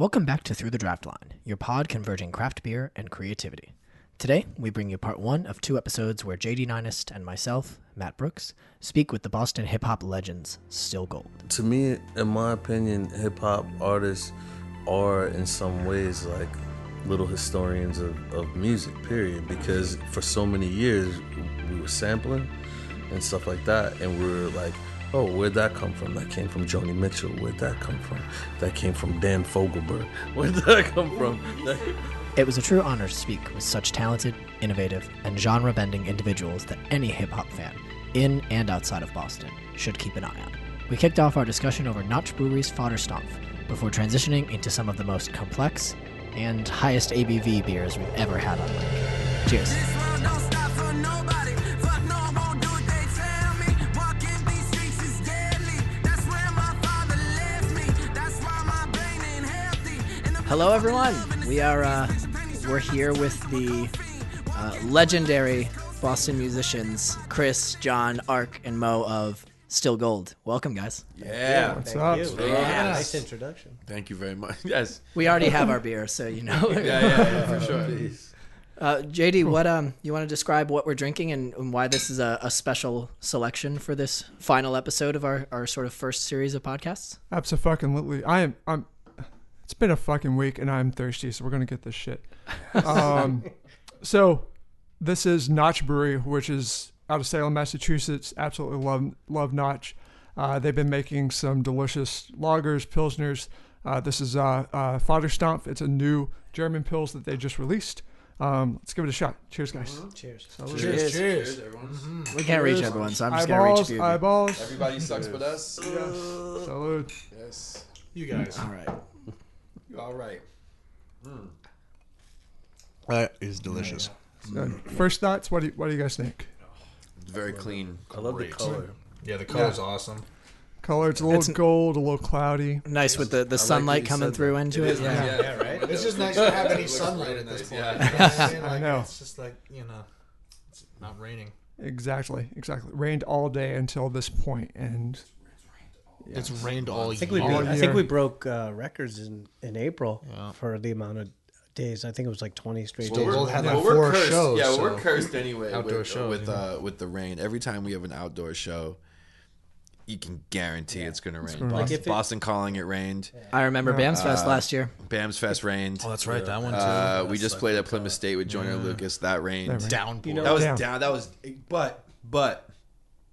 Welcome back to Through the Draft Line, your pod converging craft beer and creativity. Today, we bring you part one of two episodes where JD Nynist and myself, Matt Brooks, speak with the Boston hip hop legends Still Gold. To me, in my opinion, hip hop artists are in some ways like little historians of, of music, period. Because for so many years, we were sampling and stuff like that, and we were like, oh, where'd that come from? That came from Joni Mitchell. Where'd that come from? That came from Dan Fogelberg. Where'd that come from? That- It was a true honor to speak with such talented, innovative, and genre bending individuals that any hip hop fan, in and outside of Boston, should keep an eye on. We kicked off our discussion over Notch Brewery's Fodderstompf before transitioning into some of the most complex and highest ABV beers we've ever had on Link. Cheers. Hello, everyone. We are uh, we're here with the uh, legendary Boston musicians Chris, John, Ark, and Mo of Still Gold. Welcome, guys. Yeah. What's up? Yeah. Nice introduction. Thank you very much. Yes. We already have our beer, so you know. Yeah, yeah, yeah, for sure. Please. Uh, JD, what um, you want to describe what we're drinking and, and why this is a, a special selection for this final episode of our, our sort of first series of podcasts? Absolutely. I am. I'm. It's been a fucking week, and I'm thirsty, so we're gonna get this shit. Um, so this is Notch Brewery, which is out of Salem, Massachusetts. Absolutely love love Notch. Uh, they've been making some delicious lagers, pilsners. Uh, this is uh, uh, Fodderstompf. It's a new German pils that they just released. Um, let's give it a shot. Cheers, guys. Cheers. Cheers. Cheers, Cheers. everyone. We can't reach everyone, so I'm just gonna reach a Eyeballs, few. of you. eyeballs. Everybody sucks but us. Salute. Yes. You guys. All right. All right. That is delicious. First thoughts. What do you, What do you guys think? Very clean. I love the Great. color. Yeah, the color's awesome. Color. It's a little It's- gold, a little cloudy. Nice with the, the sunlight you coming through that. into it. Yeah. Yeah, right. It's just nice to have any sunlight at this point. Yeah. You know what I'm Like, know. It's just like you know, it's not raining. Exactly, exactly. Rained all day until this point, and It's rained all I think we, All I think we broke uh, records in, in April Yeah. for the amount of days. I think it was like 20 straight Well, days. we'll have Well, like we're four cursed. shows. yeah, so- we're cursed anyway. Outdoor with, shows, with yeah. uh with the rain. Every time we have an outdoor show, you can guarantee it's gonna rain. gonna. Boston, Like if it- Boston calling it rained. I remember BAMS Fest last year. BAMS Fest rained. Oh, that's right. That one too. Uh, we just played at Plymouth State with Joyner Lucas. That rained. That rained. Downpour. You know- That was Damn. down. That was, but but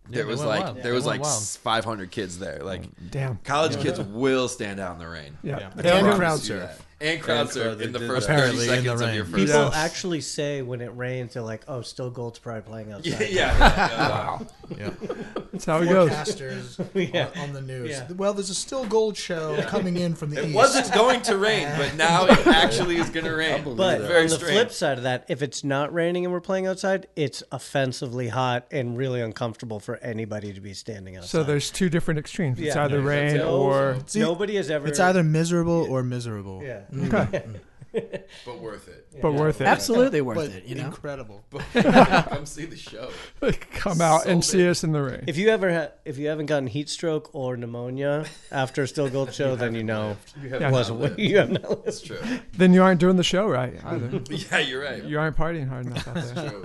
there they was like wild. there They was like wild. 500 kids there. Like oh, damn, college kids will stand out in the rain. yeah. Yeah. I They crowd surf. And crowd And surf in the first that. 30 Apparently in the seconds of rain. your first. People Yes. actually say when it rains, they're like, "Oh, still Gold's probably playing Yeah, outside." yeah, yeah. Yeah. That's how it goes. Forecasters Yeah. on, on the news. Yeah. Well, there's a still gold show coming in from the It east. wasn't going to rain, but now it actually is going to rain. But Very on the strange. flip side of that, if it's not raining and we're playing outside, it's offensively hot and really uncomfortable for anybody to be standing outside. So there's two different extremes. It's Yeah. either Yeah, rain no- or nobody has ever. It's either miserable or miserable. yeah. Mm. Mm. But worth it. but worth it. Absolutely worth But it, you know? incredible. Come see the show. Come out and see it. us in the ring. If you ever ha- if you haven't gotten heat stroke or pneumonia after a Still Gold show, then you know You have was not lived. you have not lived. That's true. then you aren't doing the show right either. Yeah, you're right. you aren't partying hard enough out there. True.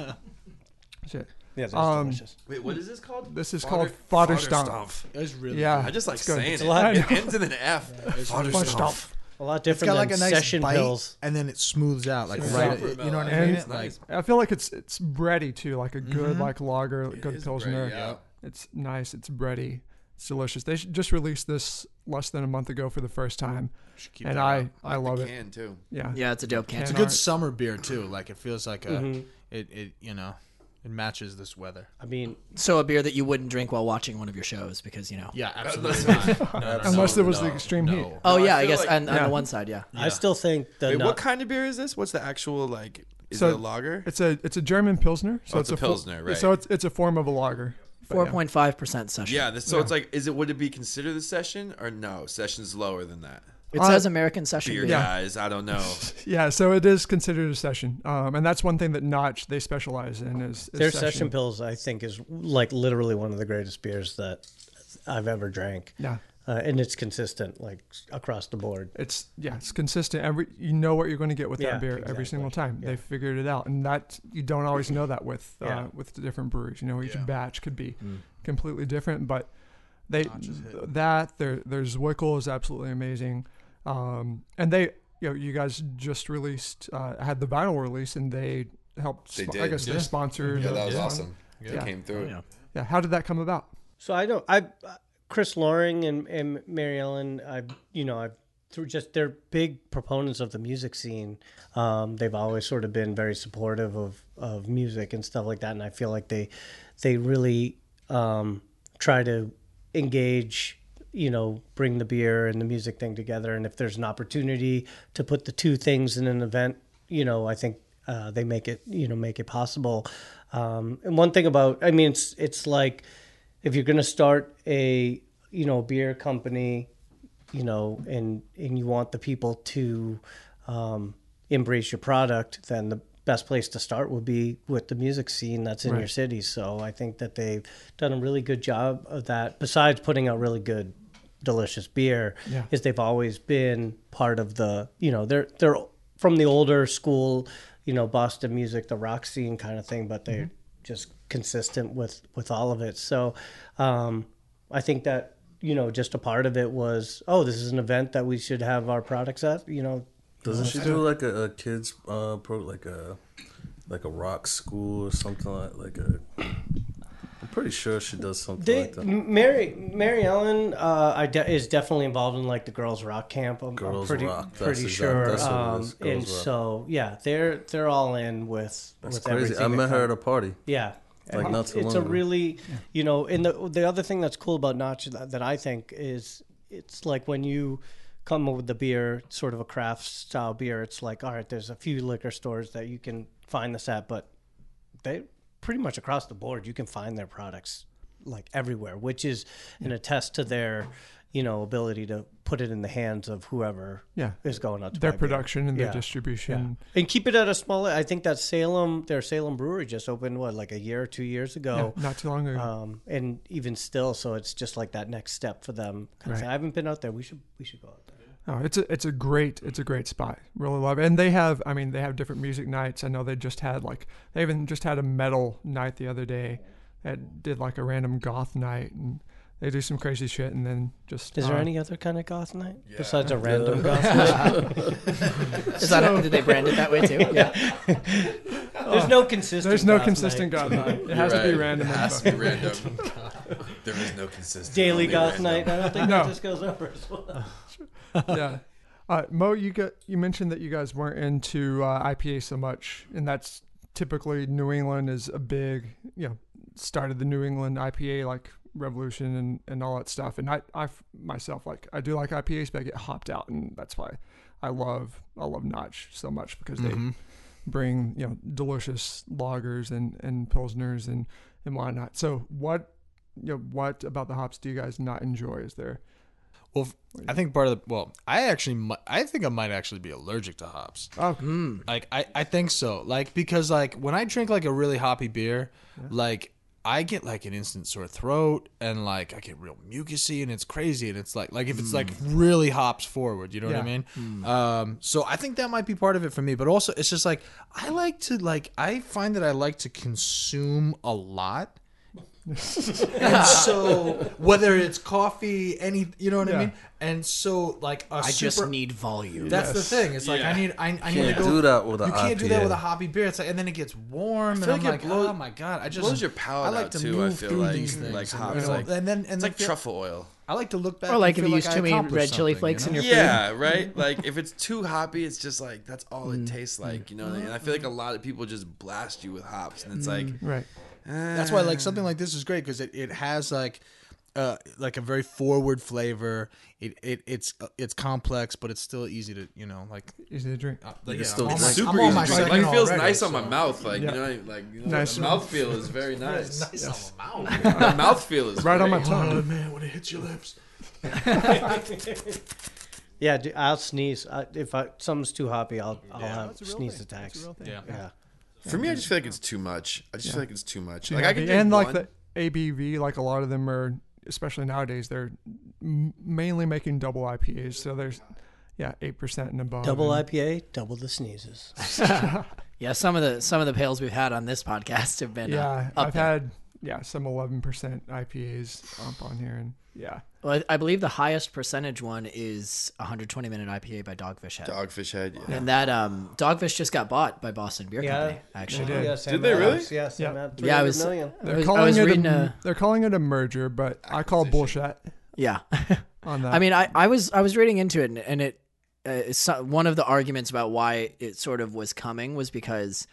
Shit. Yeah, that's Um, delicious. Wait, what is this called? This is Fodder- called fodder fodder stomp. It's really Yeah, I just like it's good. saying It's it. a lot- It ends in an F. Fodder Fodder stomp. stomp. A lot It's different got like a nice session bite, pills. and then it smooths out like Yeah. right. Super You know what I mellow. mean? And- Nice. I feel like it's it's bready too, like a good like lager, It good is pilsner. bready, yeah. It's nice. It's bready. It's delicious. They should just released this less than a month ago for the first time, Should keep and that I out. I love the it. can too. Yeah. Yeah, it's a dope can. It's a good art. summer beer too. Like it feels like a Mhm. it, it you know it matches this weather. I mean, So a beer that you wouldn't drink while watching one of your shows because, you know. Yeah, absolutely not. No, no, Unless no, there was no, the extreme no. heat. Oh, No, yeah, I feel guess like- on, on Yeah. the one side, yeah. I still think the Wait, nut- what kind of beer is this? What's the actual like? Is So- it a lager? It's a it's a German pilsner. So Oh, it's a fo- pilsner, right. So it's it's a form of a lager. But yeah. 4.5% session. Yeah. This, so it's like, is it would it be considered a session or no? Session's lower than that. It Uh, says American session Beer beer. Yeah. guys, I don't know. Yeah, so it is considered a session, um, and that's one thing that Notch they specialize in is, is their session pils. I think is like literally one of the greatest beers that I've ever drank. Yeah, uh, and it's consistent like across the board. It's yeah, it's consistent. Every you know what you're going to get with Yeah, that beer every single time. Yeah. They figured it out, and that you don't always know that with uh, Yeah. with the different breweries. You know, each Yeah. batch could be Mm. completely different, but they Notch is hit. that there there's Zwickel is absolutely amazing, um, and they you know you guys just released uh, had the vinyl release, and they helped. They spo- I did. guess Yeah. they sponsored. Yeah, that was uh, awesome. They Yeah. came through. Yeah. Yeah, how did that come about? So I don't. I Chris Lohring and, and Mary Ellen. I you know I've through just they're big proponents of the music scene. Um, they've always sort of been very supportive of of music and stuff like that. And I feel like they they really um, try to engage. You know, bring the beer and the music thing together. And if there's an opportunity to put the two things in an event, you know, I think uh, they make it you know make it possible. Um, and one thing about I mean it's it's like if you're going to start a you know beer company you know and and you want the people to um, embrace your product then the best place to start would be with the music scene that's in your Right. city so i think that they've done a really good job of that besides putting out really good delicious beer Yeah. is they've always been part of the you know they're they're from the older school you know boston music the rock scene kind of thing but they're just consistent with with all of it so um i think that you know just a part of it was oh this is an event that we should have our products at you know Doesn't she do like a, a kids uh pro like a like a rock school or something like like a? I'm pretty sure she does something They, like that. Mary Mary Ellen uh, I de- is definitely involved in like the girls rock camp. I'm, I'm Girls pretty Rock, pretty exact- sure. that's what it um, and Rock. so yeah, they're they're all in with That's with crazy. everything. I met her at a party. Yeah. Like, not too it's long a ago. really, you know, and the the other thing that's cool about Notch that, that I think is it's like when you come up with the beer, sort of a craft style beer, it's like, all right, there's a few liquor stores that you can find this at, but they pretty much across the board you can find their products like everywhere, which is an attest to their, you know, ability to put it in the hands of whoever Yeah, is going out to their buy beer. production and their Yeah. distribution. And keep it at a small. I think that Salem, their Salem brewery just opened what like a year or two years Yeah, ago. not too long ago. Um, and even still, so it's just like that next step for them. Right. I haven't been out there. We should we should go out there. Oh, it's a it's a great it's a great spot. Really love it. And they have I mean they have different music nights. I know they just had like they even just had a metal night the other day that did like a random goth night and they do some crazy shit and then just Is there uh, any other kind of goth night Yeah. besides a random goth night? Is that did they brand it that way too? Yeah. There's no consistent. there's no goth consistent night. goth night. It You're has to be random. It has to be random. there is no consistent. Daily goth random. night. I don't think No. that just goes over as well. yeah. Uh, Mo, you got you mentioned that you guys weren't into uh, IPA so much, and that's typically New England is a big, you know, started the New England IPA like revolution and, and all that stuff. And I, I myself like I do like IPAs, but I get hopped out, and that's why I love I love Notch so much because Mm-hmm. they bring you know delicious lagers and and pilsners and and whatnot. So what you know what about the hops do you guys not enjoy? Is there Well, I think part of the well, I actually, I think I might actually be allergic to hops. oh Like, I, I think so. Like, because like when I drink like a really hoppy beer, like I get like an instant sore throat and like I get real mucusy and it's crazy and it's like like if it's like really hops forward, you know what I Yeah. mean? Um, so I think that might be part of it for me. But also, it's just like I like to like I find that I like to consume a lot. and so whether it's coffee, any you know what I mean, and so like a I just need volume. that's the thing. It's like I need I, I need Can't to go. do that with a you can't do that with a hoppy beer. It's like and then it gets warm, and feel I'm like it blows- oh my god, I just blows your palate I like to too, I move feel through like- these things, like hops, you know, like- and then and It's then like feel- truffle oil. I like to look back. Or like and if feel you use I too many accomplished red chili flakes you in know? your food. Yeah, right. Like if it's too hoppy, it's just like that's all it mm. tastes like, you know. what I mean? And I feel like a lot of people just blast you with hops, and it's mm. like right. That's why like something like this is great because it, it has like uh like a very forward flavor. It, it it's uh, it's complex, but it's still easy to you know like. Easy to drink. Uh, can yeah, still I'm on drink. super I'm on easy my to drink. second Like it feels already, nice on so- my mouth, like Yeah. you know, like you know, Nice. the mouth feel is very nice. Nice my mouth. the mouth feel is Right on my great. tongue. man, when it hits your lips. Yeah, dude, I'll sneeze I, if I, something's too hoppy. I'll I'll have That's a real sneeze thing. attacks. That's a real thing. Yeah. Yeah. For me, I just feel like it's too much. I just Yeah. feel like it's too much. Too like I can drink and like one. the ABV, like a lot of them are especially nowadays, they're mainly making double IPAs. So there's yeah eight percent and above. Double and- IPA, double the sneezes. Yeah, some of the some of the pails we've had on this podcast have been Yeah, uh, up I've there. had yeah some eleven percent IPAs up on here, and yeah, Well, I, I believe the highest percentage one is 120 minute IPA by Dogfish Head. Dogfish Head. Yeah. And that um, Dogfish just got bought by Boston Beer Yeah. Company. Actually, They did. Yeah, Sam Did they really? Adams. Yeah, Sam Yeah. Adams, Yeah, I 300 was- million. they're I was- I calling was it reading a, a- they're calling it a merger, but I call bullshit yeah. on that. I mean, I, I was I was reading into it, and, and it uh, it's so- one of the arguments about why it sort of was coming was because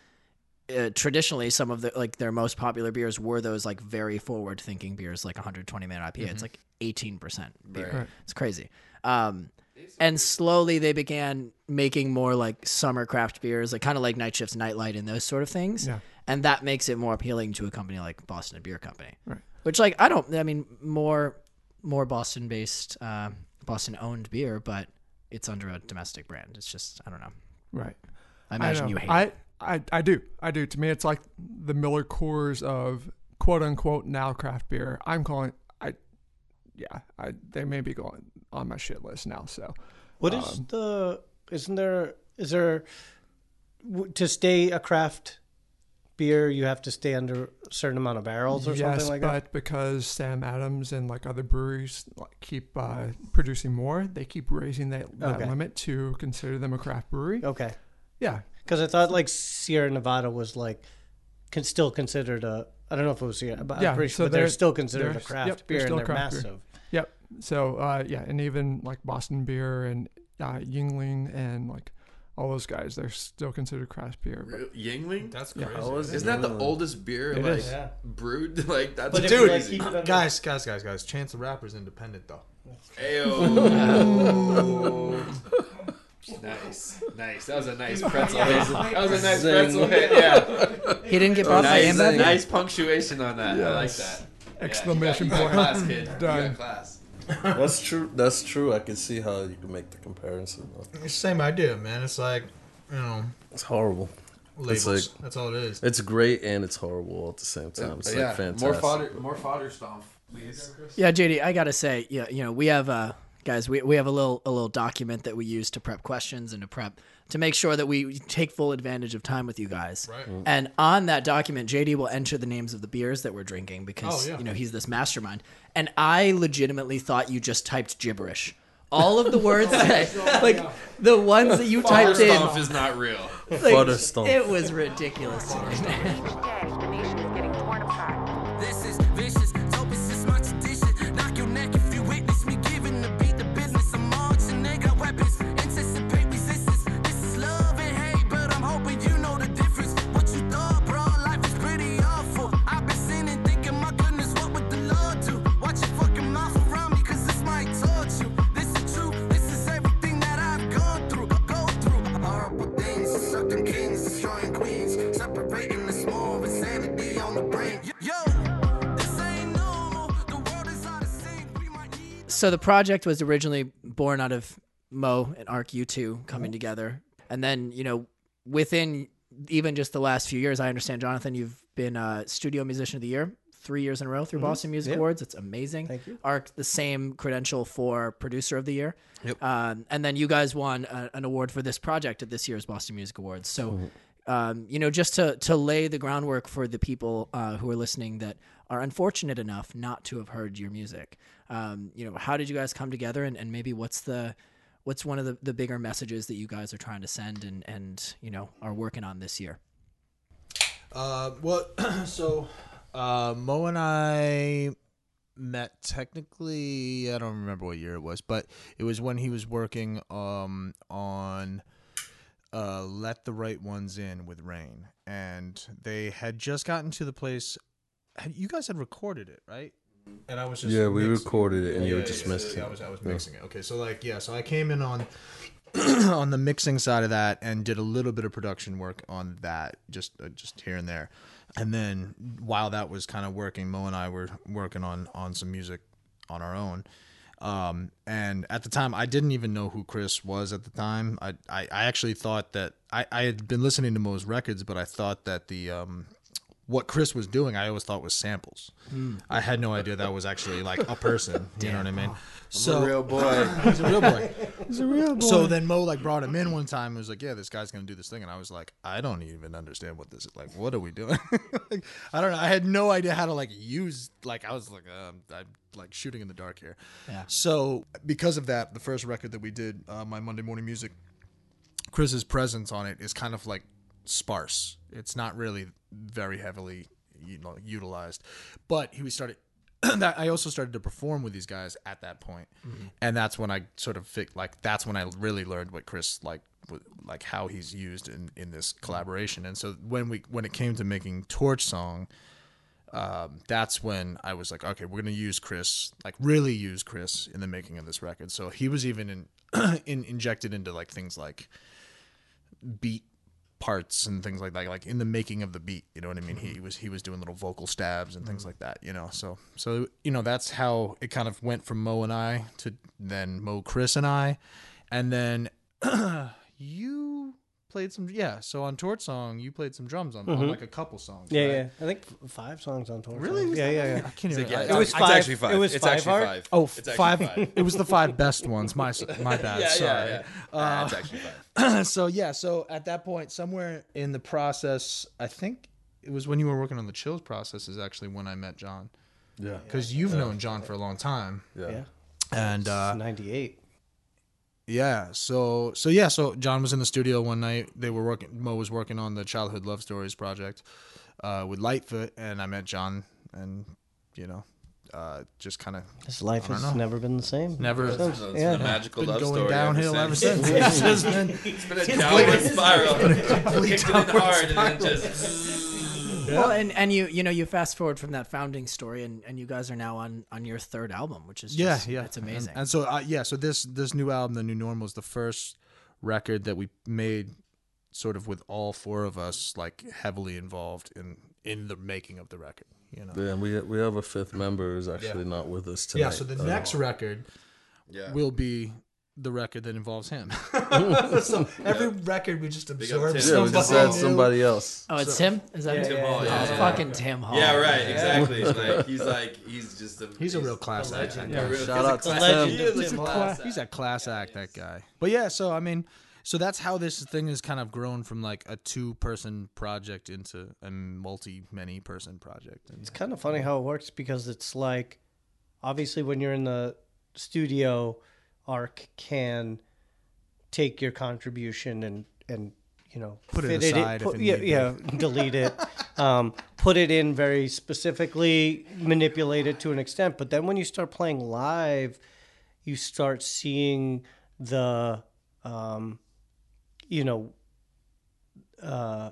uh, traditionally some of the like their most popular beers were those like very forward thinking beers, like 120 minute IPA. It's like 18 percent beer. Right. It's crazy. Um, and slowly they began making more like summer craft beers, like kind of like Night Shifts, Nite Lite, and those sort of things. Yeah. And that makes it more appealing to a company like Boston Beer Company. Right. Which, like, I don't. I mean, more more Boston based, uh, Boston owned beer, but it's under a domestic brand. It's just I don't know. right. I imagine know. you hate. I, it. I I do I do. To me, it's like the Miller Coors of quote unquote now craft beer. I'm calling I yeah I they may be going on my shit list now. So What is the? Isn't there? Is there? To stay a craft beer, you have to stay under a certain amount of barrels or yes, something like that? but because Sam Adams and like other breweries like keep uh, producing more, they keep raising that, that Okay. limit to consider them a craft brewery. Okay, Yeah, because I thought like Sierra Nevada was like, can still considered a. I don't know if it was Sierra, but Yeah, I'm pretty so sure but they're, they're- still considered they're- a craft yep, they're beer, still and they're craft beer. massive. Yep. So uh, yeah, and even like Boston Beer and uh, Yuengling and like all those guys, they're still considered craft beer. But Yuengling. That's crazy. How is Isn't that the oldest beer It like is. Yeah. brewed? Like that's But if you, like, crazy. keep it under- Guys, guys, guys, guys. Chance the Rapper's independent though. Ayo. nice, nice. That was a nice pretzel. hit. That was a nice pretzel hit. Yeah, he didn't get bought by nice, Ambev. yet? nice punctuation on that. I like that. Yeah, Exclamation you got, you point. got class, kid. You got class. That's true. That's true. I can see how you can make the comparison. though. Same idea, man. It's like, you know, It's horrible. labels. like- That's all it is. It's great and it's horrible all at the same time. It's But like fantastic. more fodder, more fodder stomp, please. Yeah, JD, I gotta say, yeah, you know, we have uh guys, we, we have a little a little document that we use to prep questions and to prep to make sure that we take full advantage of time with you guys. Right. Mm. And on that document, JD will enter the names of the beers that we're drinking because Oh, yeah. you know he's this mastermind. And I legitimately thought you just typed gibberish. All of the words that oh, like the ones that you typed in, stomp is not real. like, Fodder it was ridiculous. to so the project was originally born out of Mo and Arc U2 coming together, and then you know within even just the last few years, I understand Jonathan, you've been uh, Studio Musician of the Year three years in a row through Boston Music Yeah. Awards. It's amazing. Thank you. Arc the same credential for Producer of the Year. Yep. Um, and then you guys won a, an award for this project at this year's Boston Music Awards. So. Um, you know, just to to lay the groundwork for the people uh, who are listening that are unfortunate enough not to have heard your music. Um, you know, how did you guys come together, and, and maybe what's the what's one of the, the bigger messages that you guys are trying to send and and you know are working on this year? Uh, well, so uh, Mo and I met technically. I don't remember what year it was, but it was when he was working um, on uh, "Let the Right Ones In" with Rain, and they had just gotten to the place. You guys had recorded it, right? And I was just Yeah, we mixing- recorded it and you were just yeah, mixing yeah, I it. was I was Yeah. mixing it. Okay, so like yeah, so I came in on on the mixing side of that and did a little bit of production work on that, just uh, just here and there. And then while that was kind of working, Mo and I were working on on some music on our own. Um, and at the time, I didn't even know who Chris was at the time. I, I, I actually thought that I, I had been listening to Mo's records, but I thought that the um, what Chris was doing, I always thought was samples. Hmm. I had no idea that was actually like a person. You know what I mean? So real boy. he's a real boy. he's a real boy. So then Mo like brought him in one time and was like, "Yeah, this guy's gonna do this thing," and I was like, "I don't even understand what this is. Like, what are we doing? like, I don't know. I had no idea how to like use. Like, I was like, um, I'm like shooting in the dark here. Yeah. So because of that, the first record that we did, uh, my Monday morning music, Chris's presence on it is kind of like sparse. It's not really very heavily you know utilized, but he we started. that I also started to perform with these guys at that point. and that's when I sort of fig- like that's when I really learned what Chris like like how he's used in in this collaboration. And so when we when it came to making Torch Song, um, that's when I was like, okay, we're gonna use Chris, like really use Chris in the making of this record. So he was even in, in injected into like things like beat parts and things like that, like in the making of the beat. You know what I mean? He mm-hmm. was he was doing little vocal stabs and things mm-hmm. like that. You know, so so you know that's how it kind of went from Mo and I to then Mo, Chris and I, and then you played some yeah. So on Torch Song, you played some drums on, on like a couple songs. Yeah, right? yeah. I think f- five songs on tour. Really? Yeah, yeah, yeah. I can't It's even. like, yeah, I- was it's actually five. it was it's five actually five. Oh, it's actually five. five. It was the five best ones. My my bad. yeah, sorry. yeah, yeah. Uh, it's actually five. so yeah, so at that point, somewhere in the process, I think it was when you were working on the chills process is actually when I met John Yeah. because you've known John for a long time, Yeah. Yeah. and uh, Ninety eight. Yeah, so so yeah, so John was in the studio one night. They were working. Mo was working on the childhood love stories project uh, with Lightfoot, and I met John, and you know, uh, just kind of His life has know. never been the same. never It's Since- been yeah. a magical been love going story downhill ever since. It's It's just been- been a downward spiral. Kicked it in hard and then just. Well, and, and you you know you fast forward from that founding story, and, and you guys are now on, on your third album, which is yeah, just, yeah, it's amazing. And, and so uh, yeah, so this this new album, the new normal, is the first record that we made, sort of with all four of us like heavily involved in in the making of the record. You know. Yeah, and we we have a fifth member who's actually not with us tonight. Yeah. So the next record Yeah. will be the record that involves him. so every record we just absorb Tim. Yeah, we just had somebody else. oh, it's Tim. Is that Tim? Hall, Oh, yeah, it's yeah. fucking Tim Hall. Yeah, right. Exactly. Like he's like he's just a He's a real class act. legend. that guy. Real- Shout he's a out to class- Tim. he is a He's a class cla- act. he's a class act, that guy. But yeah, so I mean, so that's how this thing has kind of grown from like a two-person project into a multi, many-person project. And It's kind of funny how it works because it's like, obviously, when you're in the studio, Arc can take your contribution and and you know Put it aside if put- it yeah, yeah, delete it, um, put it in very specifically, manipulate it to an extent. But then when you start playing live, you start seeing the, um, you know, uh,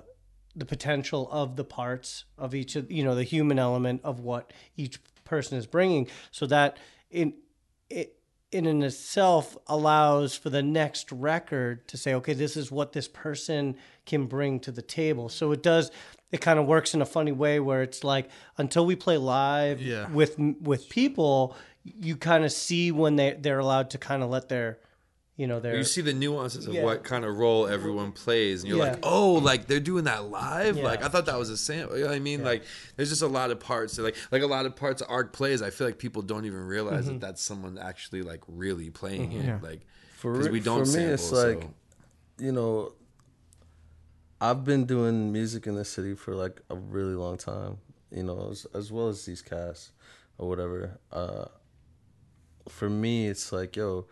the potential of the parts of each of you know the human element of what each person is bringing so that in it in and itself allows for the next record to say okay this is what this person can bring to the table so it does it kind of works in a funny way where it's like until we play live Yeah. with with people you kind of see when they they're allowed to kind of let their you know their You see the nuances of Yeah. what kind of role everyone plays, and you're Yeah. like, "Oh, like they're doing that live." Yeah. Like I thought that was a sample. You know what I mean? Like there's just a lot of parts, that, like like a lot of parts of Arc plays. I feel like people don't even realize Mm-hmm. that that's someone actually like really playing it. Yeah. Like For, because re- we don't for me, sample. it's like, you know, I've been doing music in the city for like a really long time, you know, as, as well as these casts or whatever. Uh, for me, it's like, yo,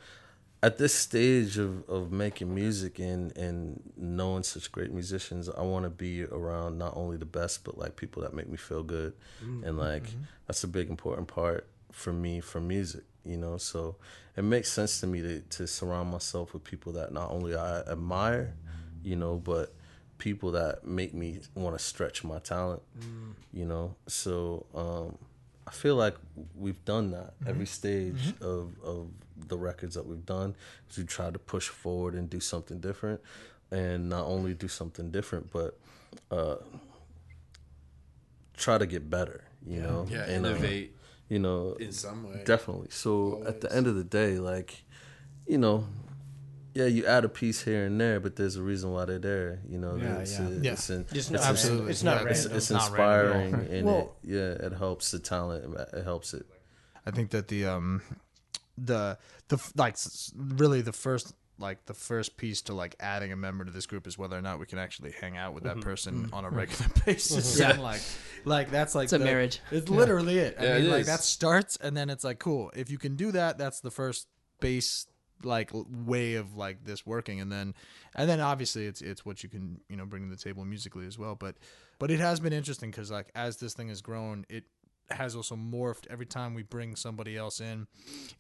at this stage of, of making music and, and knowing such great musicians, I want to be around not only the best, but like people that make me feel good. Mm, and like, mm-hmm. that's a big important part for me for music, you know? So it makes sense to me to, to surround myself with people that not only I admire, you know, but people that make me want to stretch my talent, mm. you know? So, um, I feel like we've done that every mm-hmm. stage mm-hmm. of, of the records that we've done. is We try to push forward and do something different, and not only do something different, but uh, try to get better. You know, yeah, And, uh, innovate you know, in some way. definitely. So at the end of the day, like, you know, yeah, you add a piece here and there, but there's a reason why they're there. You know, Yeah, it's, yeah. uh, Yeah. it's, in- it's, not absolutely. random. It's not Yeah, it's, random. it's Not random at all. inspiring, and Well- it, yeah, it helps the talent. It helps it. I think that the um the the like really the first like the first piece to like adding a member to this group is whether or not we can actually hang out with that mm-hmm. person mm-hmm. on a mm-hmm. regular basis. Yeah. And like like that's like It's a the- marriage. It's literally it. I Yeah, mean it like is. that starts and then it's like cool. If you can do that, that's the first base like way of like this working and then and then obviously it's it's what you can you know bring to the table musically as well but but it has been interesting because like as this thing has grown it has also morphed every time we bring somebody else in.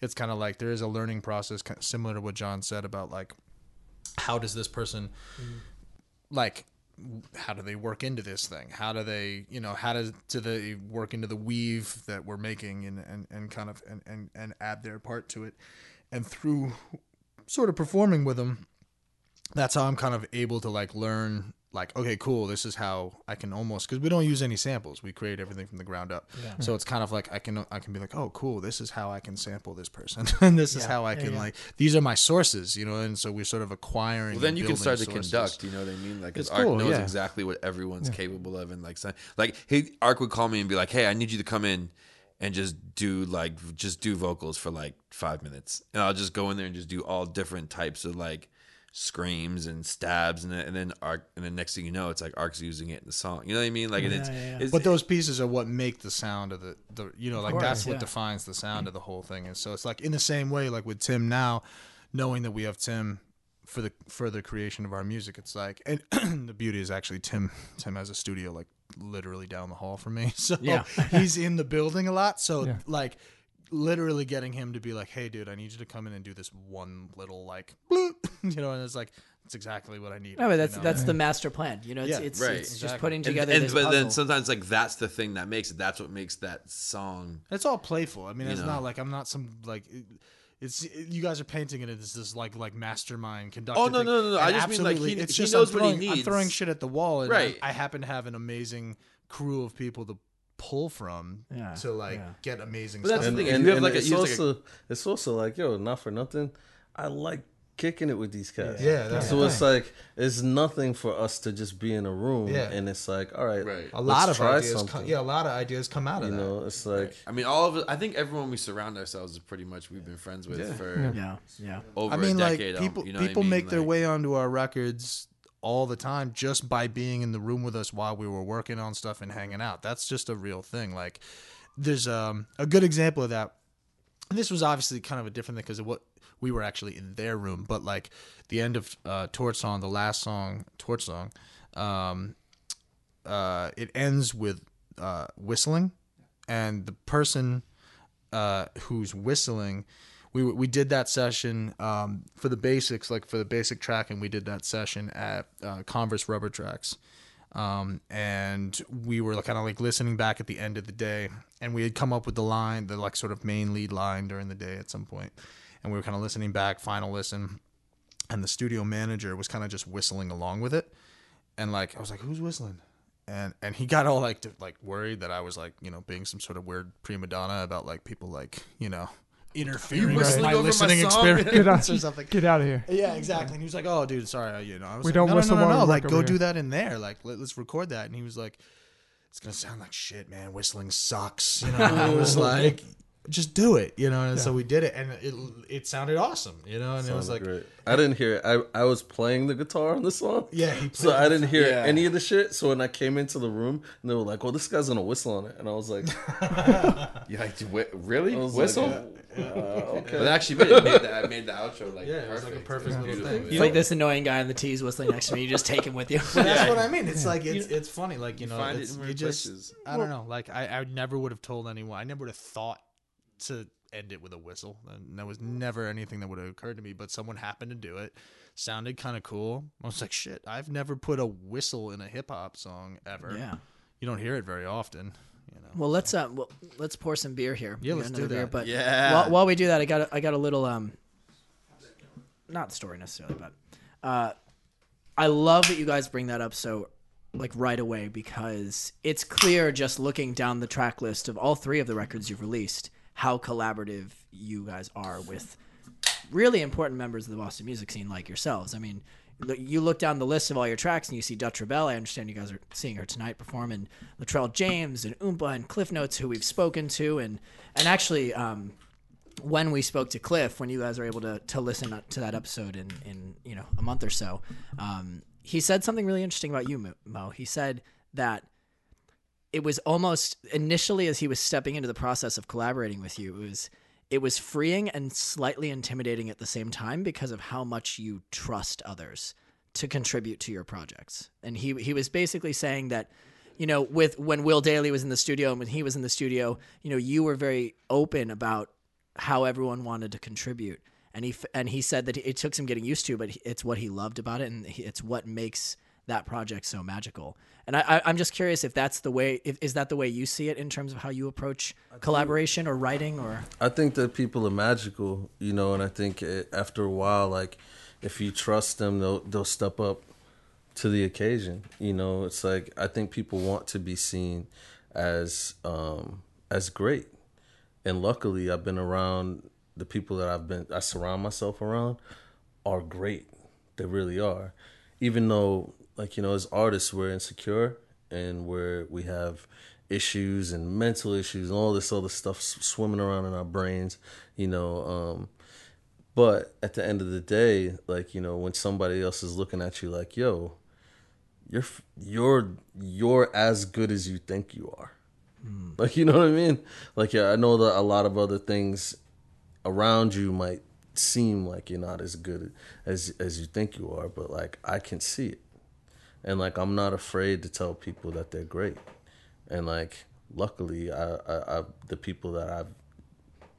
It's kind of like there is a learning process kind of similar to what john said about like how does this person mm-hmm. like how do they work into this thing? How do they you know how does do they work into the weave that we're making and and, and kind of and, and and add their part to it? And through sort of performing with them that's how i'm kind of able to like learn like okay cool this is how i can almost because we don't use any samples. We create everything from the ground up. So it's kind of like i can i can be like oh cool this is how i can sample this person. And this is how i can like these are my sources you know and so we're sort of acquiring Well, then you can building start to conduct. You know what I mean? Like, 'cause It's Ark cool, knows yeah. exactly what everyone's capable of, and like, so- like he arc would call me and be like, "Hey, I need you to come in and just do like just do vocals for like five minutes," and I'll just go in there and just do all different types of like screams and stabs, and then, and then Ark, and then next thing you know, it's like Ark's using it in the song. You know what I mean? Like, and it's, it's but those pieces are what make the sound of the, the you know like course, that's what defines the sound of the whole thing and so it's like in the same way like with tim now knowing that we have tim for the further creation of our music it's like and the beauty is actually tim tim has a studio like literally down the hall from me so Yeah. he's in the building a lot so Yeah. like literally getting him to be like hey dude i need you to come in and do this one little like bloop, you know and it's like it's exactly what i need No, but that's you know? that's the master plan. You know, it's Yeah, it's, right. it's just putting together and- this but then sometimes like that's the thing that makes it. That's what makes that song. It's all playful. I mean, it's know. not like I'm not some like. it- It's you guys are painting it as this like like mastermind conductor. Oh, no, thing. no, no, no. I just mean, like, he- it's he just knows I'm what he throwing, I'm throwing shit at the wall, and Right. I, I happen to have an amazing crew of people to pull from Yeah, to like yeah. get amazing stuff. But that's the thing, if and, you have and like it's you have like a- also it's also like yo, not for nothing. I like kicking it with these cats. Yeah, that's so the it's like it's nothing for us to just be in a room. Yeah. and it's like all right, Right. a lot of let's try ideas, come, yeah, a lot of ideas come out of it. you that. know, it's like I mean, all of it. I think everyone we surround ourselves is pretty much we've been friends with for yeah, yeah. over I mean, a like decade. people you know what I people mean? make their way onto our records all the time just by being in the room with us while we were working on stuff and hanging out. That's just a real thing. Like, there's um, a good example of that. And this was obviously kind of a different thing because of what we were actually in their room, but like the end of uh, Torch Song, the last song, Torch Song, um, uh, it ends with uh, whistling, and the person uh, who's whistling. We, we did that session um, for the basics, like for the basic tracking. We did that session at uh, Converse Rubber Tracks, um, and we were kind of like listening back at the end of the day, and we had come up with the line, the like sort of main lead line during the day at some point, and we were kind of listening back, final listen, and the studio manager was kind of just whistling along with it, and like I was like, "Who's whistling?" And and he got all like like worried that I was like you know being some sort of weird prima donna about like people like you know interfering with whistling my over my listening? Get experience out, or something. get out of here. Yeah, exactly. And he was like, "Oh, dude, sorry, you know." I was We like, don't no, no, whistle no, no, while no. Like, go over do here." that in there. Like, let, us record that. And he was like, "It's gonna sound like shit, man. Whistling sucks." You know. I was like, "Just do it," you know. And so we did it, and it it sounded awesome, you know. And it was like, great. I didn't hear it. I, I was playing the guitar on the song. Yeah, he so I didn't hear Yeah. any of the shit. So when I came into the room and they were like, "Well, this guy's gonna whistle on it," and I was like, You like to really whistle? Like, uh, okay. But actually, made, it made the made the outro like Yeah, it was like a perfect. perfect It little thing. He's like this annoying guy in the tees whistling next to me. You just take him with you. But that's what I mean. It's like it's it's funny. Like you know, find it it's, in you just places. I don't know. Like I, I never would have told anyone. I never would have thought to end it with a whistle. And that was never anything that would have occurred to me. But someone happened to do it. Sounded kind of cool. I was like, shit. I've never put a whistle in a hip hop song ever. Yeah. You don't hear it very often. You know. Well, let's uh, well, let's pour some beer here. Yeah, let's do another beer, that. but Yeah. While, while we do that, I got a, I got a little um, not story necessarily, but uh, I love that you guys bring that up so like right away because it's clear just looking down the track list of all three of the records you've released how collaborative you guys are with really important members of the Boston music scene like yourselves. I mean, you look down the list of all your tracks and you see Dutch ReBelle. I understand you guys are seeing her tonight perform, and Latrell James and Oompa and Cliff Notez, who we've spoken to, and and actually. Um, when we spoke to Cliff, when you guys were able to, to listen to that episode in, in you know a month or so, um, he said something really interesting about you, Mo- Mo. He said that it was almost initially as he was stepping into the process of collaborating with you, it was it was freeing and slightly intimidating at the same time because of how much you trust others to contribute to your projects. And he he was basically saying that you know with when Will Dailey was in the studio and when he was in the studio, you know, you were very open about how everyone wanted to contribute. And he and he said that it took some getting used to, but it's what he loved about it, and it's what makes that project so magical. And I, I, I'm just curious if that's the way, if, is that the way you see it in terms of how you approach collaboration or writing, or I think that people are magical, you know, and I think it, after a while, like if you trust them, they'll they'll step up to the occasion. You know, it's like I think people want to be seen as um, as great, and luckily, I've been around the people that I've been I surround myself around are great. They really are. Even though, like you know, as artists, we're insecure and we're we have issues and mental issues and all this other stuff swimming around in our brains. You know, um, but at the end of the day, like you know, when somebody else is looking at you like, "Yo, you're you're you're as good as you think you are," like you know what I mean? Like yeah, I know that a lot of other things around you might seem like you're not as good as as you think you are, but like I can see it, and like I'm not afraid to tell people that they're great, and like luckily, I, I, I the people that I've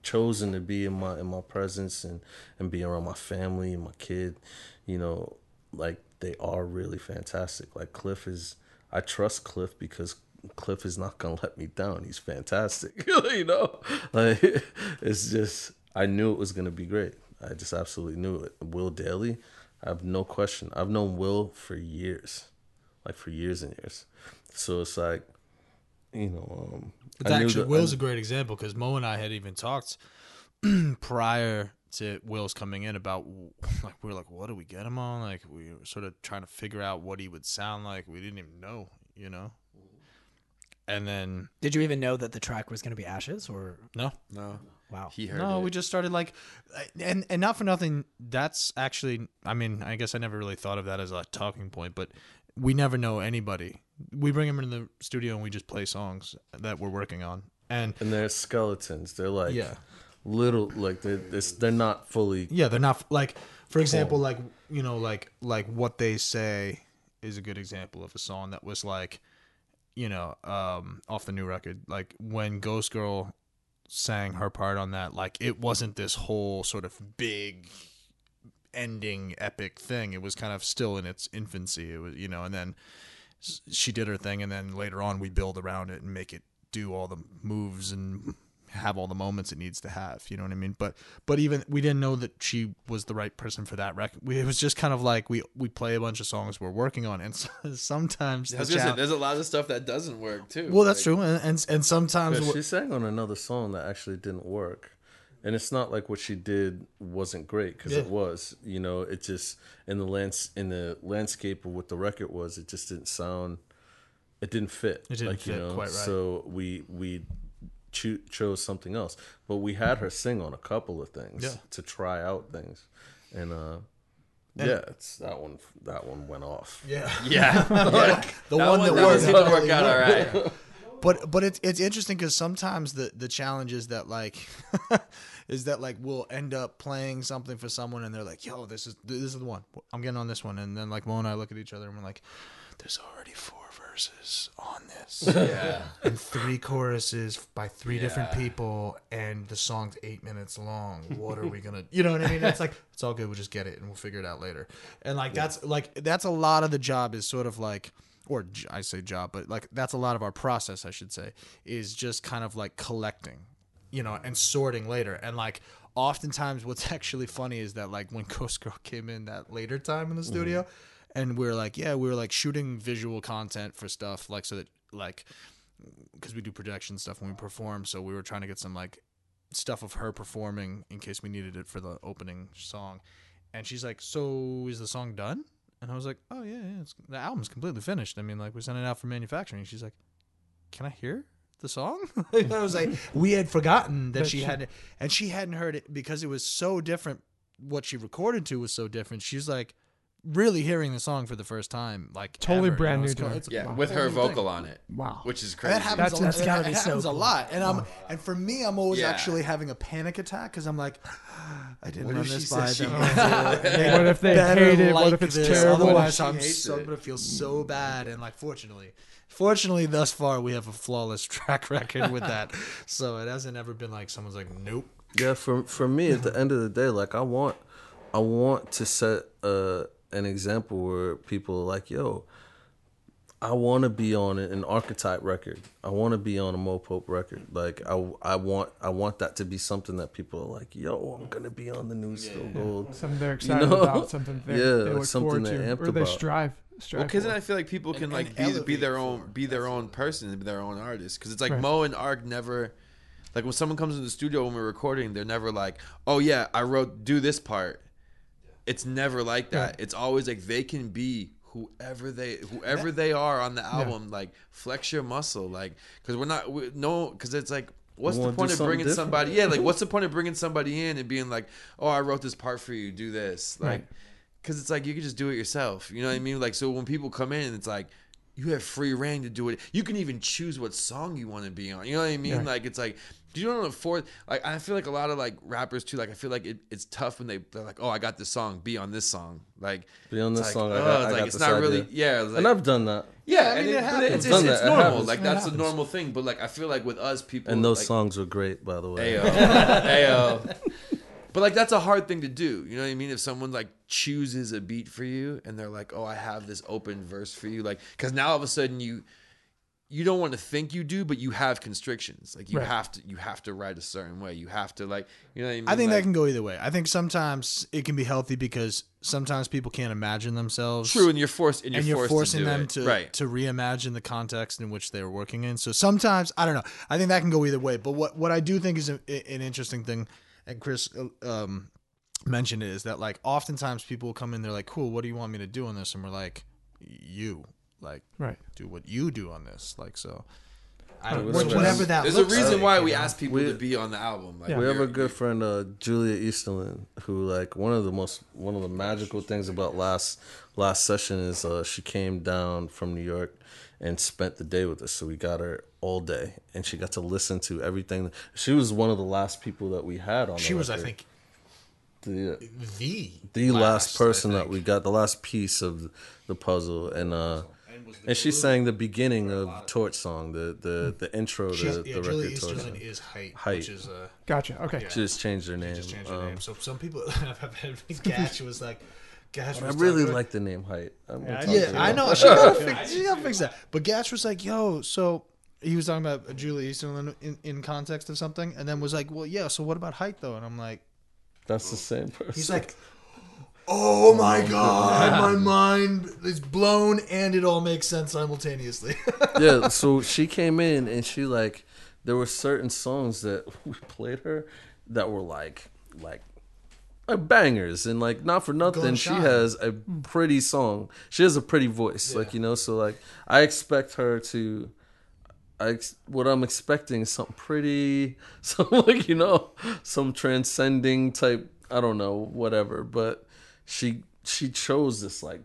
chosen to be in my in my presence and and be around my family and my kid, you know, like they are really fantastic. Like Cliff is, I trust Cliff because Cliff is not gonna let me down. He's fantastic, you know. Like it's just, I knew it was gonna be great. I just absolutely knew it. Will Dailey, I have no question. I've known Will for years, like for years and years. So it's like, you know, um, But I knew actually, that- Will's I- a great example because Mo and I had even talked prior to Will's coming in about like we were like, what do we get him on? Like we were sort of trying to figure out what he would sound like. We didn't even know, you know. And then did you even know that the track was going to be Ashes? Or no, No, wow, he heard no, it. we just started like, and and not for nothing. That's actually, I mean, I guess I never really thought of that as a talking point, but we never know anybody. We bring them in the studio and we just play songs that we're working on, and and they're skeletons. They're like Yeah. little, like they're they're not fully. Yeah, they're not like for example, like you know, like like what they say is a good example of a song that was like, you know, um, off the new record. Like when Ghost Girl sang her part on that, like it wasn't this whole sort of big ending epic thing. It was kind of still in its infancy. It was you know, and then she did her thing, and then later on we build around it and make it do all the moves and have all the moments it needs to have. You know what I mean? But but even we didn't know that she was the right person for that record. We, it was just kind of like we we play a bunch of songs we're working on, and so, sometimes the was gonna say, there's a lot of stuff that doesn't work too. well that's Like, true, and and, and sometimes she sang on another song that actually didn't work, and it's not like what she did wasn't great because it was. You know, it just in the lands in the landscape of what the record was, it just didn't sound. It didn't fit. It didn't like, you fit know, quite right. So we we cho- chose something else, but we had her sing on a couple of things Yeah. to try out things, and uh. yeah, it's that one. That one went off. yeah Yeah, the that one, one, that that one worked. didn't work out all right. but but it's it's interesting because sometimes the the challenge is that like is that like we'll end up playing something for someone and they're like yo this is this is the one. I'm getting on this one. And then like mo and i look at each other and we're like there's already four verses on this. Yeah, and three choruses by three different people and the song's eight minutes long. What are we gonna you know what i mean? It's like it's all good. We'll just get it and we'll figure it out later. And like that's like that's a lot of the job is sort of like or I say job but like that's a lot of our process i should say is just kind of like collecting you know and sorting later. And like oftentimes what's actually funny is that like when ghost girl came in that later time in the mm-hmm. studio and we are like yeah we were like shooting visual content for stuff like so that like because we do production stuff when we perform so we were trying to get some like stuff of her performing in case we needed it for the opening song, and she's like, "So is the song done?" And I was like, "Oh yeah, yeah, it's, the album's completely finished. I mean, like we sent it out for manufacturing." She's like, "Can I hear the song?" I was like, "We had forgotten that That she she- had, and she hadn't heard it because it was so different. What she recorded to was so different. She's like." Really hearing the song for the first time, like Totally ever, you brand know, new it's to her. it's Yeah, whole with her new thing. vocal on it, Wow. which is crazy. That happens. That's- a, that's that gotta be happens so a cool. lot, and I'm and for me, I'm always Yeah. actually having a panic attack because I'm like, I didn't What run if she this says by she them. hates it? What if they better hate it? What if it's this, terrible? Otherwise, She I'm hates so, it. gonna feel so bad. And like, fortunately, fortunately, thus far we have a flawless track record with that. So it hasn't ever been like someone's like, nope. Yeah, for for me, at the end of the day, like I want, I want to set uh, an example where people are like, "Yo, I want to be on an archetype record. I want to be on a Mo Mopope record. Like I, I want, I want that to be something that people are like, "Yo, I'm gonna be on the new Still Gold." Something they're excited know? about. Something they, Yeah, they look something forward they're to, amped or they about. strive. strive Well, because then I feel like people can And- like and be, be their own be their own person and be their own artist. Because it's like Right. Mo and Ark never like when someone comes in the studio when we're recording, they're never like, "Oh yeah, I wrote do this part." It's never like that. It's always like they can be whoever they whoever they are on the album. Like flex your muscle, like because we're not we, no because it's like. What's the point of bringing different. somebody? Yeah, like what's the point of bringing somebody in and being like, "Oh, I wrote this part for you. Do this." Like, Right. because it's like you can just do it yourself. You know what I mean? Like, so when people come in, it's like you have free reign to do it. You can even choose what song you want to be on. You know what I mean? Right. Like, it's like you don't afford. Like, I feel like a lot of like rappers too. Like, I feel like it, it's tough when they they're like, "Oh, I got this song. Be on this song." Like, Be on this like, song. I oh, got, it's I like got it's not idea. really. Yeah, like, and I've done that. yeah, I and mean, it, it happens. it's, it's, done it's that. It normal. happens. Like that's a normal thing. But like I feel like with us people, And those like, songs are great, by the way. Ayo. Ayo. But like that's a hard thing to do. You know what I mean? If someone like chooses a beat for you and they're like, "Oh, I have this open verse for you," like because now all of a sudden you you don't want to think you do, but you have constrictions. Like you Right. have to you have to write a certain way. You have to like you know what I mean? I think Like, that can go either way. I think sometimes it can be healthy because sometimes people can't imagine themselves. true, and you're forced and you're, and you're forced forcing to them it. to right. to reimagine the context in which they're working in. So sometimes I don't know. I think that can go either way. But what what I do think is a, an interesting thing, and Chris um, mentioned it, is that like oftentimes people will come in, they're like, "Cool, what do you want me to do on this?" And we're like, "You like Right. do what you do on this." Like so. I don't, whatever whatever that- that There's a reason like, why we know? ask people We- to be on the album. Like Yeah. We have a good friend, uh, Julia Easterlin, who like one of the most one of the magical things about last last session is uh, she came down from New York and spent the day with us. So we got her all day, and she got to listen to everything. She was one of the last people that we had on. She the was, I think, the the the last, I person that we got, the last piece of the puzzle, and uh, and she sang the beginning of Torch Song, the the the intro to She's, the yeah, record. Julie Torch Easterlin Song. is height, Height. which is uh, Gotcha. Okay. She just changed her name. just changed her Um, name. So some people have had Gash was like, Gash was I really talking- like the name Height. I'm gonna Yeah, I know. She gotta, fix, she gotta fix that. But Gash was like, "Yo," so he was talking about Julie Easterlin in, in context of something, and then was like, "Well, yeah. So what about height though?" And I'm like, That's the same person. he's like, "Oh my oh god, my mind is blown, and it all makes sense simultaneously." yeah. So she came in and she like, there were certain songs that we played her that were like, like, like bangers and like not for nothing. She shine. has a hmm. pretty song. She has a pretty voice, like you know. So like, I expect her to. I ex- what I'm expecting is something pretty, some like you know, some transcending type. I don't know, whatever. But she she chose this like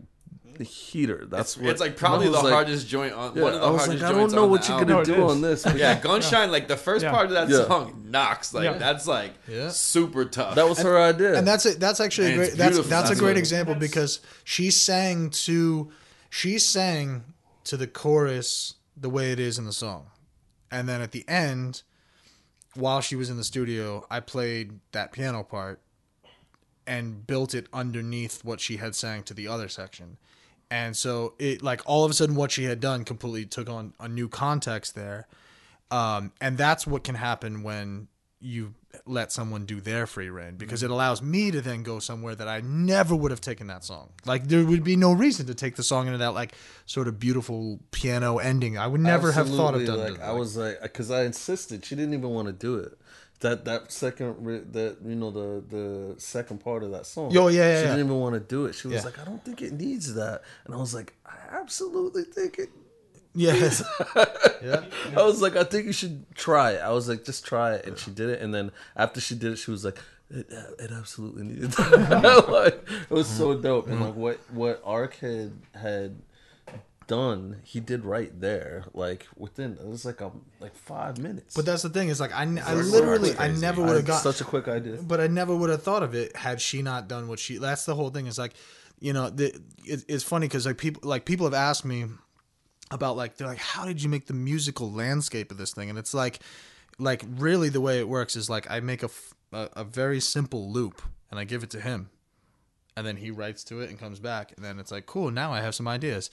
the heater. That's what It's like probably the was like- hardest joint on Yeah, one of the I was hardest like, I don't know on what you're album. gonna No, do on this. but Yeah, Gunshine, like the first Yeah. part of that Yeah. song knocks. Like Yeah. that's like Yeah. super tough. That was her idea. and that's it. That's actually a great. it's That's that's a great example because she sang to, she sang to the chorus the way it is in the song, and then at the end, while she was in the studio, I played that piano part, and built it underneath what she had sang to the other section. And so it like all of a sudden what she had done completely took on a new context there. Um, and that's what can happen when you let someone do their free reign because it allows me to then go somewhere that I never would have taken that song. Like there would be no reason to take the song into that like sort of beautiful piano ending. I would never have thought of Absolutely, done like that. I was like, because I insisted. She didn't even want to do it. That that second that you know the the second part of that song. Yo, yeah, yeah, She yeah. didn't even want to do it. She was Yeah. like, I don't think it needs that, and I was like, I absolutely think it. Yes. I was like, I think you should try it. I was like, just try it, and she did it. And then after she did it, she was like, it, it absolutely needed that. like, it was so dope. And like what what Ark had had done, he did right there. Like within it was like a like five minutes. But that's the thing is like I, I literally I never would have got such a quick idea. but I never would have thought of it had she not done what she. That's the whole thing. Is like, you know, the, it, it's funny because like people like people have asked me about like they're like, how did you make the musical landscape of this thing? And it's like, like really the way it works is like I make a a very simple loop and I give it to him. And then he writes to it and comes back, and then it's like, cool. Now I have some ideas.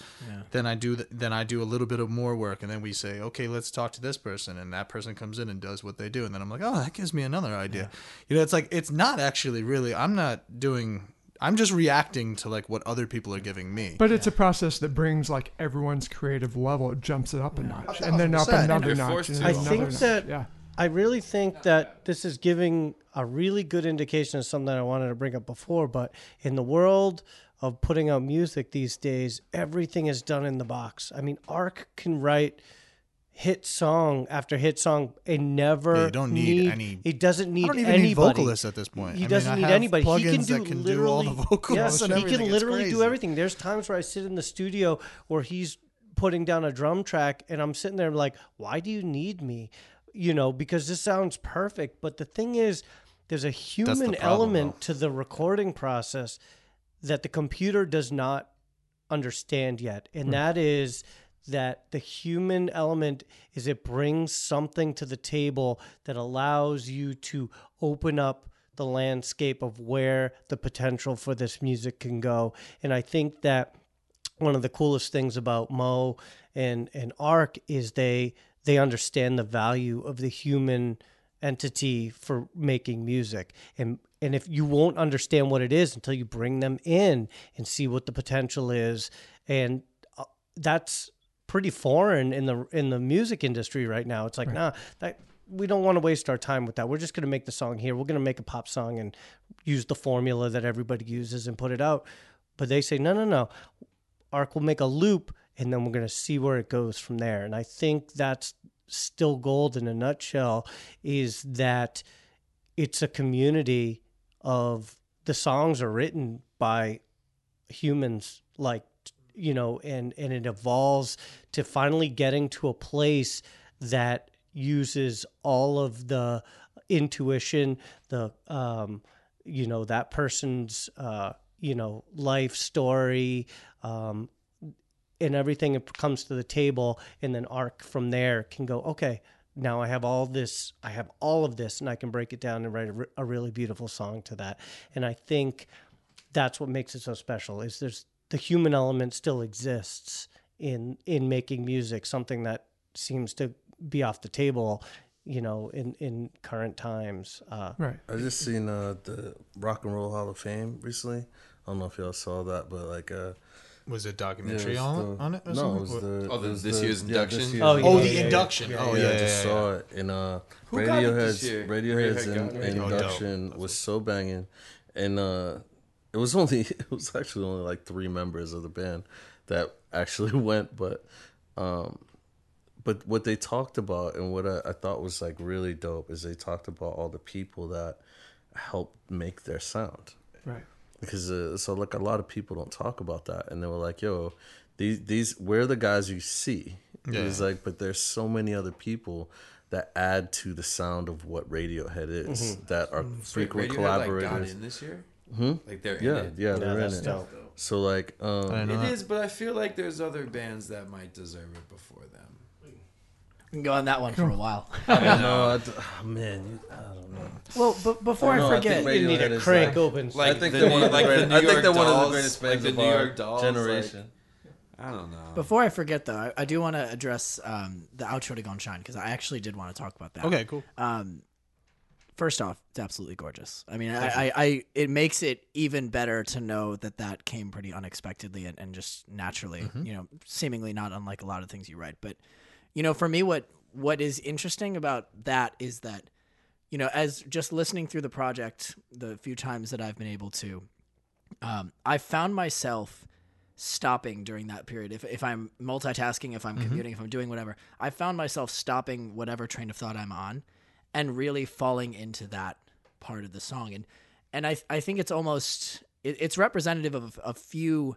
Then I do, th- then I do a little bit of more work, and then we say, okay, let's talk to this person, and that person comes in and does what they do, and then I'm like, oh, that gives me another idea. You know, it's like it's not actually really. I'm not doing. I'm just reacting to like what other people are giving me. But it's a process that brings like everyone's creative level. It jumps it up a notch, and then up another notch. forced and to. then I think notch. that yeah. I really think that this is giving a really good indication of something that I wanted to bring up before. But in the world of putting out music these days, everything is done in the box. I mean, Ark can write hit song after hit song and never Yeah, you don't need any- He doesn't need I don't even anybody. need vocalists at this point. He I doesn't I need have anybody. He can do that can do literally all the vocals yes, he can literally do everything. There's times where I sit in the studio where he's putting down a drum track and I'm sitting there like, why do you need me? You know, because this sounds perfect. But the thing is, there's a human problem, element though. to the recording process that the computer does not understand yet. And hmm. that is that the human element is it brings something to the table that allows you to open up the landscape of where the potential for this music can go. And I think that one of the coolest things about Mo and and Arc is they they understand the value of the human entity for making music. And and if you won't understand what it is until you bring them in and see what the potential is and uh, that's pretty foreign in the in the music industry right now. It's like nah that we don't want to waste our time with that. We're just going to make the song here. We're going to make a pop song and use the formula that everybody uses and put it out. But they say no no no. Arc will make a loop and then we're going to see where it goes from there. And i think that's still gold in a nutshell is that it's a community of the songs are written by humans like you know and and it evolves to finally getting to a place that uses all of the intuition the um you know that person's uh you know life story um and everything it comes to the table and then arc from there can go okay now i have all this i have all of this and i can break it down and write a, re- a really beautiful song to that and i think that's what makes it so special is there's the human element still exists in in making music something that seems to be off the table you know in in current times uh Right. I just seen uh, the Rock and Roll Hall of Fame recently. I don't know if y'all saw that, but like uh, Was it yeah, documentary it's on, the- on it? Or no, it was something? the Oh, the- it was this the- year's yeah, induction? this year's Oh, yeah, oh, the induction. yeah, oh yeah, yeah, I yeah, just saw it in uh Who got it Radiohead's this year? Radiohead's Radiohead in, got it? induction was so banging, and uh it was only it was actually only like three members of the band that actually went, but um but what they talked about and what I, I thought was like really dope is they talked about all the people that helped make their sound Right. Because uh, so like a lot of people don't talk about that and they were like yo these these we're the guys you see it was like but there's so many other people that add to the sound of what radiohead is that are frequent Radiohead, like, got collaborators in this year. Like they're yeah in it. yeah they're in that's it dope. so like um I know It that. is, but I feel like there's other bands that might deserve it before them. We can go on that one for a while. I don't know I d- oh, man you- I don't know well, but before I No, I forget, think you need Radiohead a is, crank like- open Like I think they're one of the like the greatest, New I think York they're one of the Dolls, greatest like bands the of New our York Dolls, generation I don't know. before I forget though, I, I do want to address um, the outro to Gone Shine because I actually did want to talk about that. Okay, cool. Um, first off, it's absolutely gorgeous. I mean, I, I, I, it makes it even better to know that that came pretty unexpectedly and, and just naturally. You know, seemingly not unlike a lot of things you write. But you know, for me, what what is interesting about that is that you know, as just listening through the project, the few times that I've been able to, um, I found myself stopping during that period. If if I'm multitasking, if I'm commuting, if I'm doing whatever, I found myself stopping whatever train of thought I'm on, and really falling into that part of the song. And and I I think it's almost it, it's representative of a few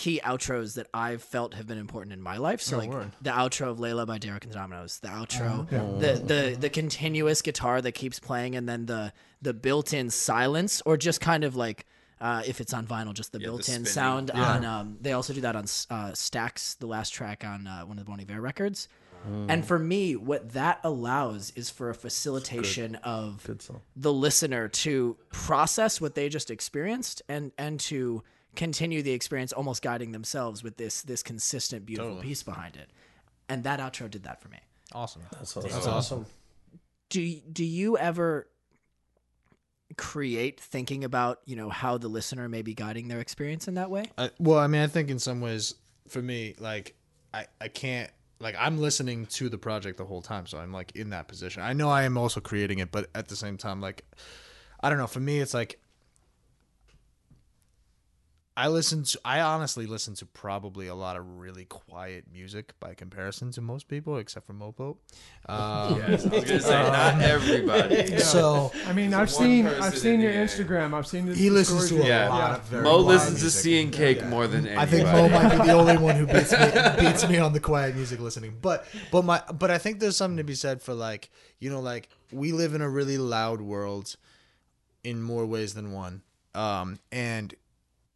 key outros that I've felt have been important in my life. So like the outro of Layla by Derek and the Dominos, the outro, the the the continuous guitar that keeps playing, and then the the built-in silence, or just kind of like. Uh, if it's on vinyl, just the the built-in spinning. sound on. Um, they also do that on uh, Stacks, the last track on uh, one of the Bon Iver records. And for me, what that allows is for a facilitation of Good the listener to process what they just experienced and and to continue the experience almost guiding themselves with this this consistent beautiful piece behind it and that outro did that for me Awesome. That's awesome. That's awesome. do do you ever create thinking about you know how the listener may be guiding their experience in that way I, well, I mean, I think in some ways, for me, like I, I can't like I'm listening to the project the whole time, so I'm like in that position. I know I am also creating it, but at the same time, like I don't know. For me, it's like I listen to. I honestly listen to probably a lot of really quiet music by comparison to most people, except for Mopo. Um, Yes, I was gonna say not everybody. So I mean, I've seen I've seen in your here. Instagram. I've seen the he listens to a stories. Yeah. lot of very Mo quiet listens to music. Sea and Cake more than anybody. I think Mo might be the only one who beats me beats me on the quiet music listening. But but my but I think there's something to be said for like you know like we live in a really loud world in more ways than one. Um and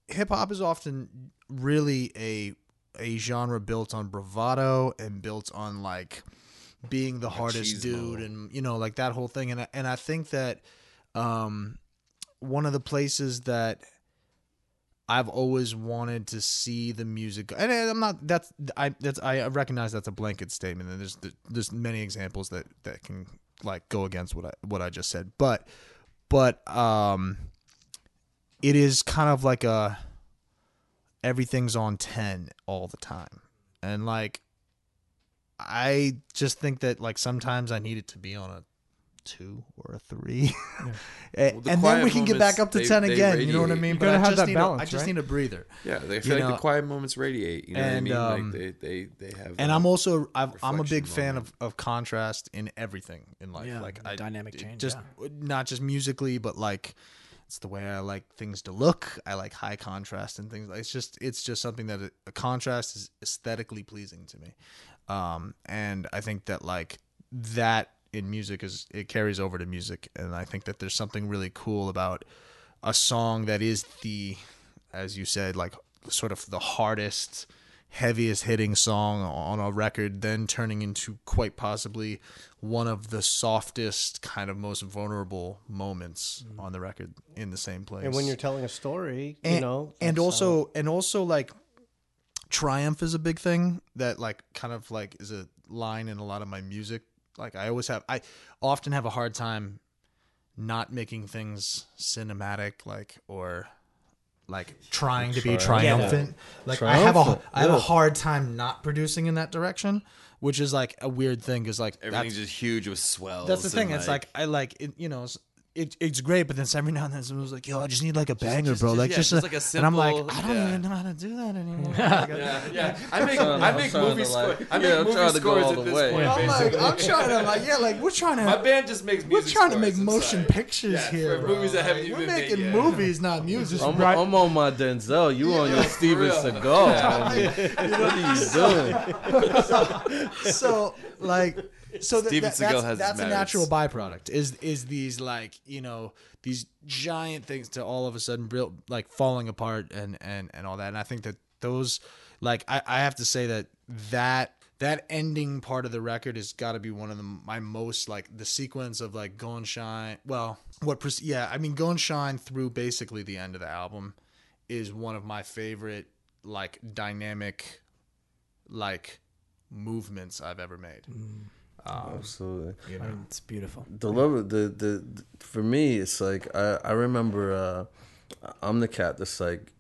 hip hop is often really a a genre built on bravado and built on like being the hardest Machismo. dude and you know like that whole thing and I, and I think that um one of the places that I've always wanted to see the music, and I'm not. That's I. That's I recognize that's a blanket statement, and there's there's many examples that that can like go against what I what I just said, but but um, it is kind of like a everything's on ten all the time, and like I just think that like sometimes I need it to be on a two or a three, and, Well, the and then we can get back up to they- ten they again. You know what I mean? You but gotta I have just that need a, I balance, just right? need a breather. Yeah, they You feel like know, the quiet moments radiate. You know and, what I um, mean? Like they, they, they have. and I'm also I've, I'm a big reflection fan moment. of, of contrast in everything in life. Yeah, like I dynamic change, just yeah. not just musically, but like it's the way I like things to look. I like high contrast and things. It's just it's just something that a contrast is aesthetically pleasing to me, um, and I think that like that in music is it carries over to music, and I think that there's something really cool about a song that is the, as you said, like sort of the hardest heaviest hitting song on a record then turning into quite possibly one of the softest kind of most vulnerable moments mm-hmm. on the record in the same place. And when you're telling a story, and, you know, and also and also like triumph is a big thing that like kind of like is a line in a lot of my music. Like i always have i often have a hard time not making things cinematic like or like trying to be triumphant like i have a Triumphant, i have a hard time not producing in that direction which is like a weird thing because like Everything's that's, just huge with swells. that's the and, thing. It's like I like it, you know. It's, it, it's great, but then every now and then someone's like, "Yo, I just need like a banger, just- bro." just- like yeah, just, just a, like a and I'm like, simple- I don't yeah. even know how to do that anymore. yeah, yeah. I make I make trying movie to, scores. like- I make yeah, I'm movie trying to go scores all at the this way. point. I'm like. I'm trying to like, yeah, like we're trying to. My band just makes we're trying to make motion sorry. pictures Yeah, here. for bro. movies that haven't Like, We're been making made yet. movies, not music. I'm, Right. I'm on my Denzel. You on your Steven. Seagal. what are you doing? so like so that, Steven that- Seagal that's, has that's a merits. natural byproduct is is these like you know these giant things to all of a sudden built like falling apart and and and all that and i think that those like i, I have to say that that that ending part of the record has got to be one of the, my most like the sequence of like go and shine well what pres- yeah i mean go and shine through basically the end of the album is one of my favorite like dynamic like movements I've ever made. Mm. Absolutely. I mean, it's beautiful the love the, the the for me it's like I I remember uh I'm the cat that's like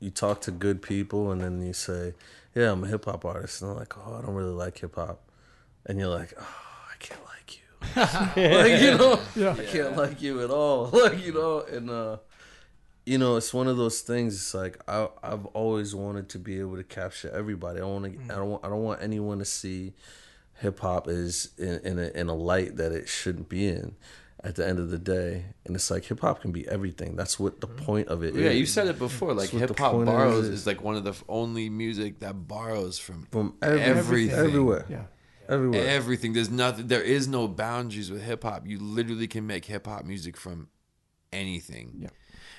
you talk to good people and then you say yeah I'm a hip hop artist and they're like oh I don't really like hip hop and you're like oh I can't like you like you know, Yeah. I can't like you at all. Like you know, and uh, you know, it's one of those things. It's like I I've always wanted to be able to capture everybody. I want to. I don't. want- I don't want anyone to see hip hop is in in a, in a light that it shouldn't be in. At the end of the day, and it's like hip hop can be everything. That's what the mm-hmm. point of it Yeah, you said it before. Like That's what the hip hop point of it borrows is. is like one of the only music that borrows from from every, everything. everywhere, Yeah. everywhere. everything. There's nothing. There is no boundaries with hip hop. You literally can make hip hop music from anything. Yeah.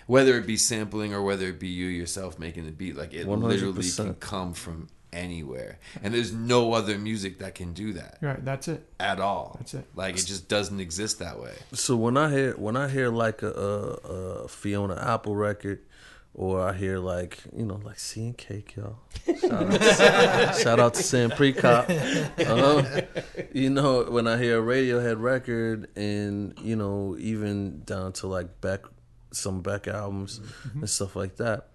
Whether it be sampling or whether it be you yourself making the beat, like it literally 100%. can come from anywhere. And there's no other music that can do that Right. That's it. at all. That's it. Like it just doesn't exist that way. So when I hear when I hear like a, a, a Fiona Apple record, or I hear like you know like Sea and Cake, y'all. Shout out, shout out to Sam Prekop. Uh, you know when I hear a Radiohead record, and you know even down to like Beck, some Beck albums and stuff like that,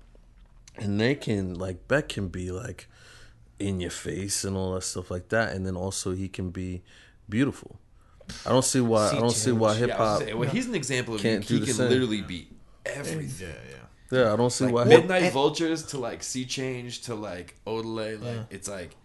and they can like Beck can be like in your face and all that stuff like that, and then also he can be beautiful. I don't see why. I don't see why hip Yeah, I was hop. gonna well, he's an example of can't he do the can same. literally be everything. Yeah, yeah. Yeah, I don't see why. Like hip- Midnight Vultures to like Sea Change to like Odelay, like it's like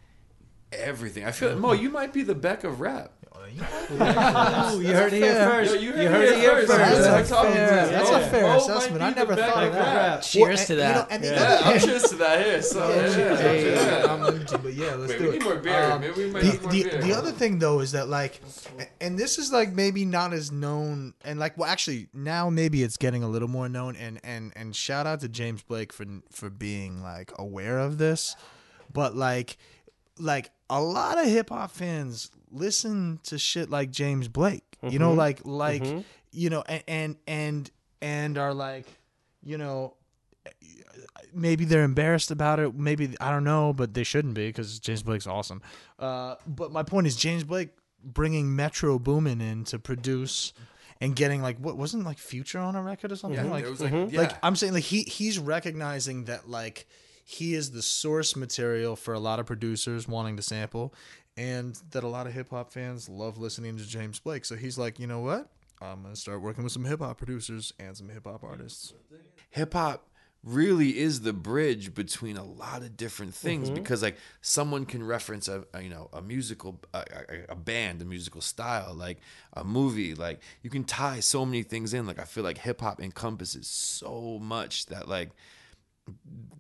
everything. I feel Mo, you might be the Beck of rap. Ooh, you heard it here first. Yo, you heard, You heard it it here here first. first. That's a talking fair- that's a fair Mo assessment. I never thought of of that. rap. Cheers Well, to and, that. You know, and the Yeah, I'm cheers to that here. So Yeah, yeah, hey, yeah. I'm empty, but yeah, let's Wait, do we it. need more beer. Um, Maybe we might the, more the, beer. the other thing though is that like, and this is like maybe not as known, and like well actually now maybe it's getting a little more known, and and and shout out to James Blake for for being like aware of this, but like like a lot of hip hop fans listen to shit like James Blake, you know, mm-hmm. like like mm-hmm. you know, and and and and are like, you know, maybe they're embarrassed about it. Maybe I don't know, but they shouldn't be because James Blake's awesome. Uh, but my point is James Blake bringing Metro Boomin in to produce and getting like what wasn't like Future on a record or something Yeah, like it was like, like. I'm saying like he he's recognizing that like he is the source material for a lot of producers wanting to sample and that a lot of hip hop fans love listening to James Blake. So he's like, you know what? I'm gonna start working with some hip hop producers and some hip hop artists. hip hop really is the bridge between a lot of different things mm-hmm. because like someone can reference a, a, you know a musical a, a, a band a musical style like a movie like you can tie so many things in like i feel like hip hop encompasses so much that like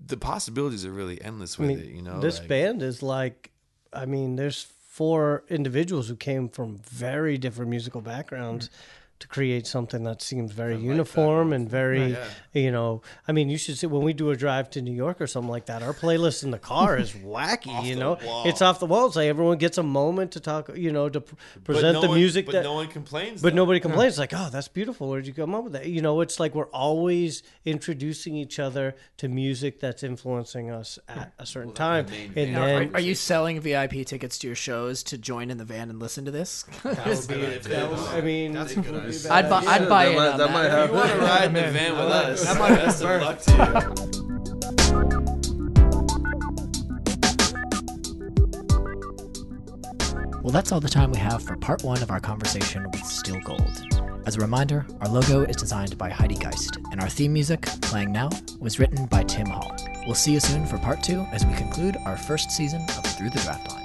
the possibilities are really endless I with mean, it you know this like- band is like, I mean, there's four individuals who came from very different musical backgrounds to create something that seems very uniform and very, you know, I mean, you should see when we do a drive to New York or something like that, our playlist in the car is wacky, you know, it's off the wall. It's like everyone gets a moment to talk, you know, to pr- present no the one- music but that. no one complains But though. nobody complains. It's like, oh, that's beautiful. Where did you come up with that? You know, it's like we're always introducing each other to music that's influencing us at a certain time. And then are, are you selling VIP tickets to your shows to join in the van and listen to this? that would be, that would, I mean, I'd buy, I'd buy that in might, on that that. might if happen. you want to ride in the van with us best of luck to you Well, that's all the time we have for part one of our conversation with Still Gold. As a reminder, our logo is designed by Heidi Geist, and our theme music, playing now, was written by Tim Hall. We'll see you soon for part two as we conclude our first season of Through the Draft Line.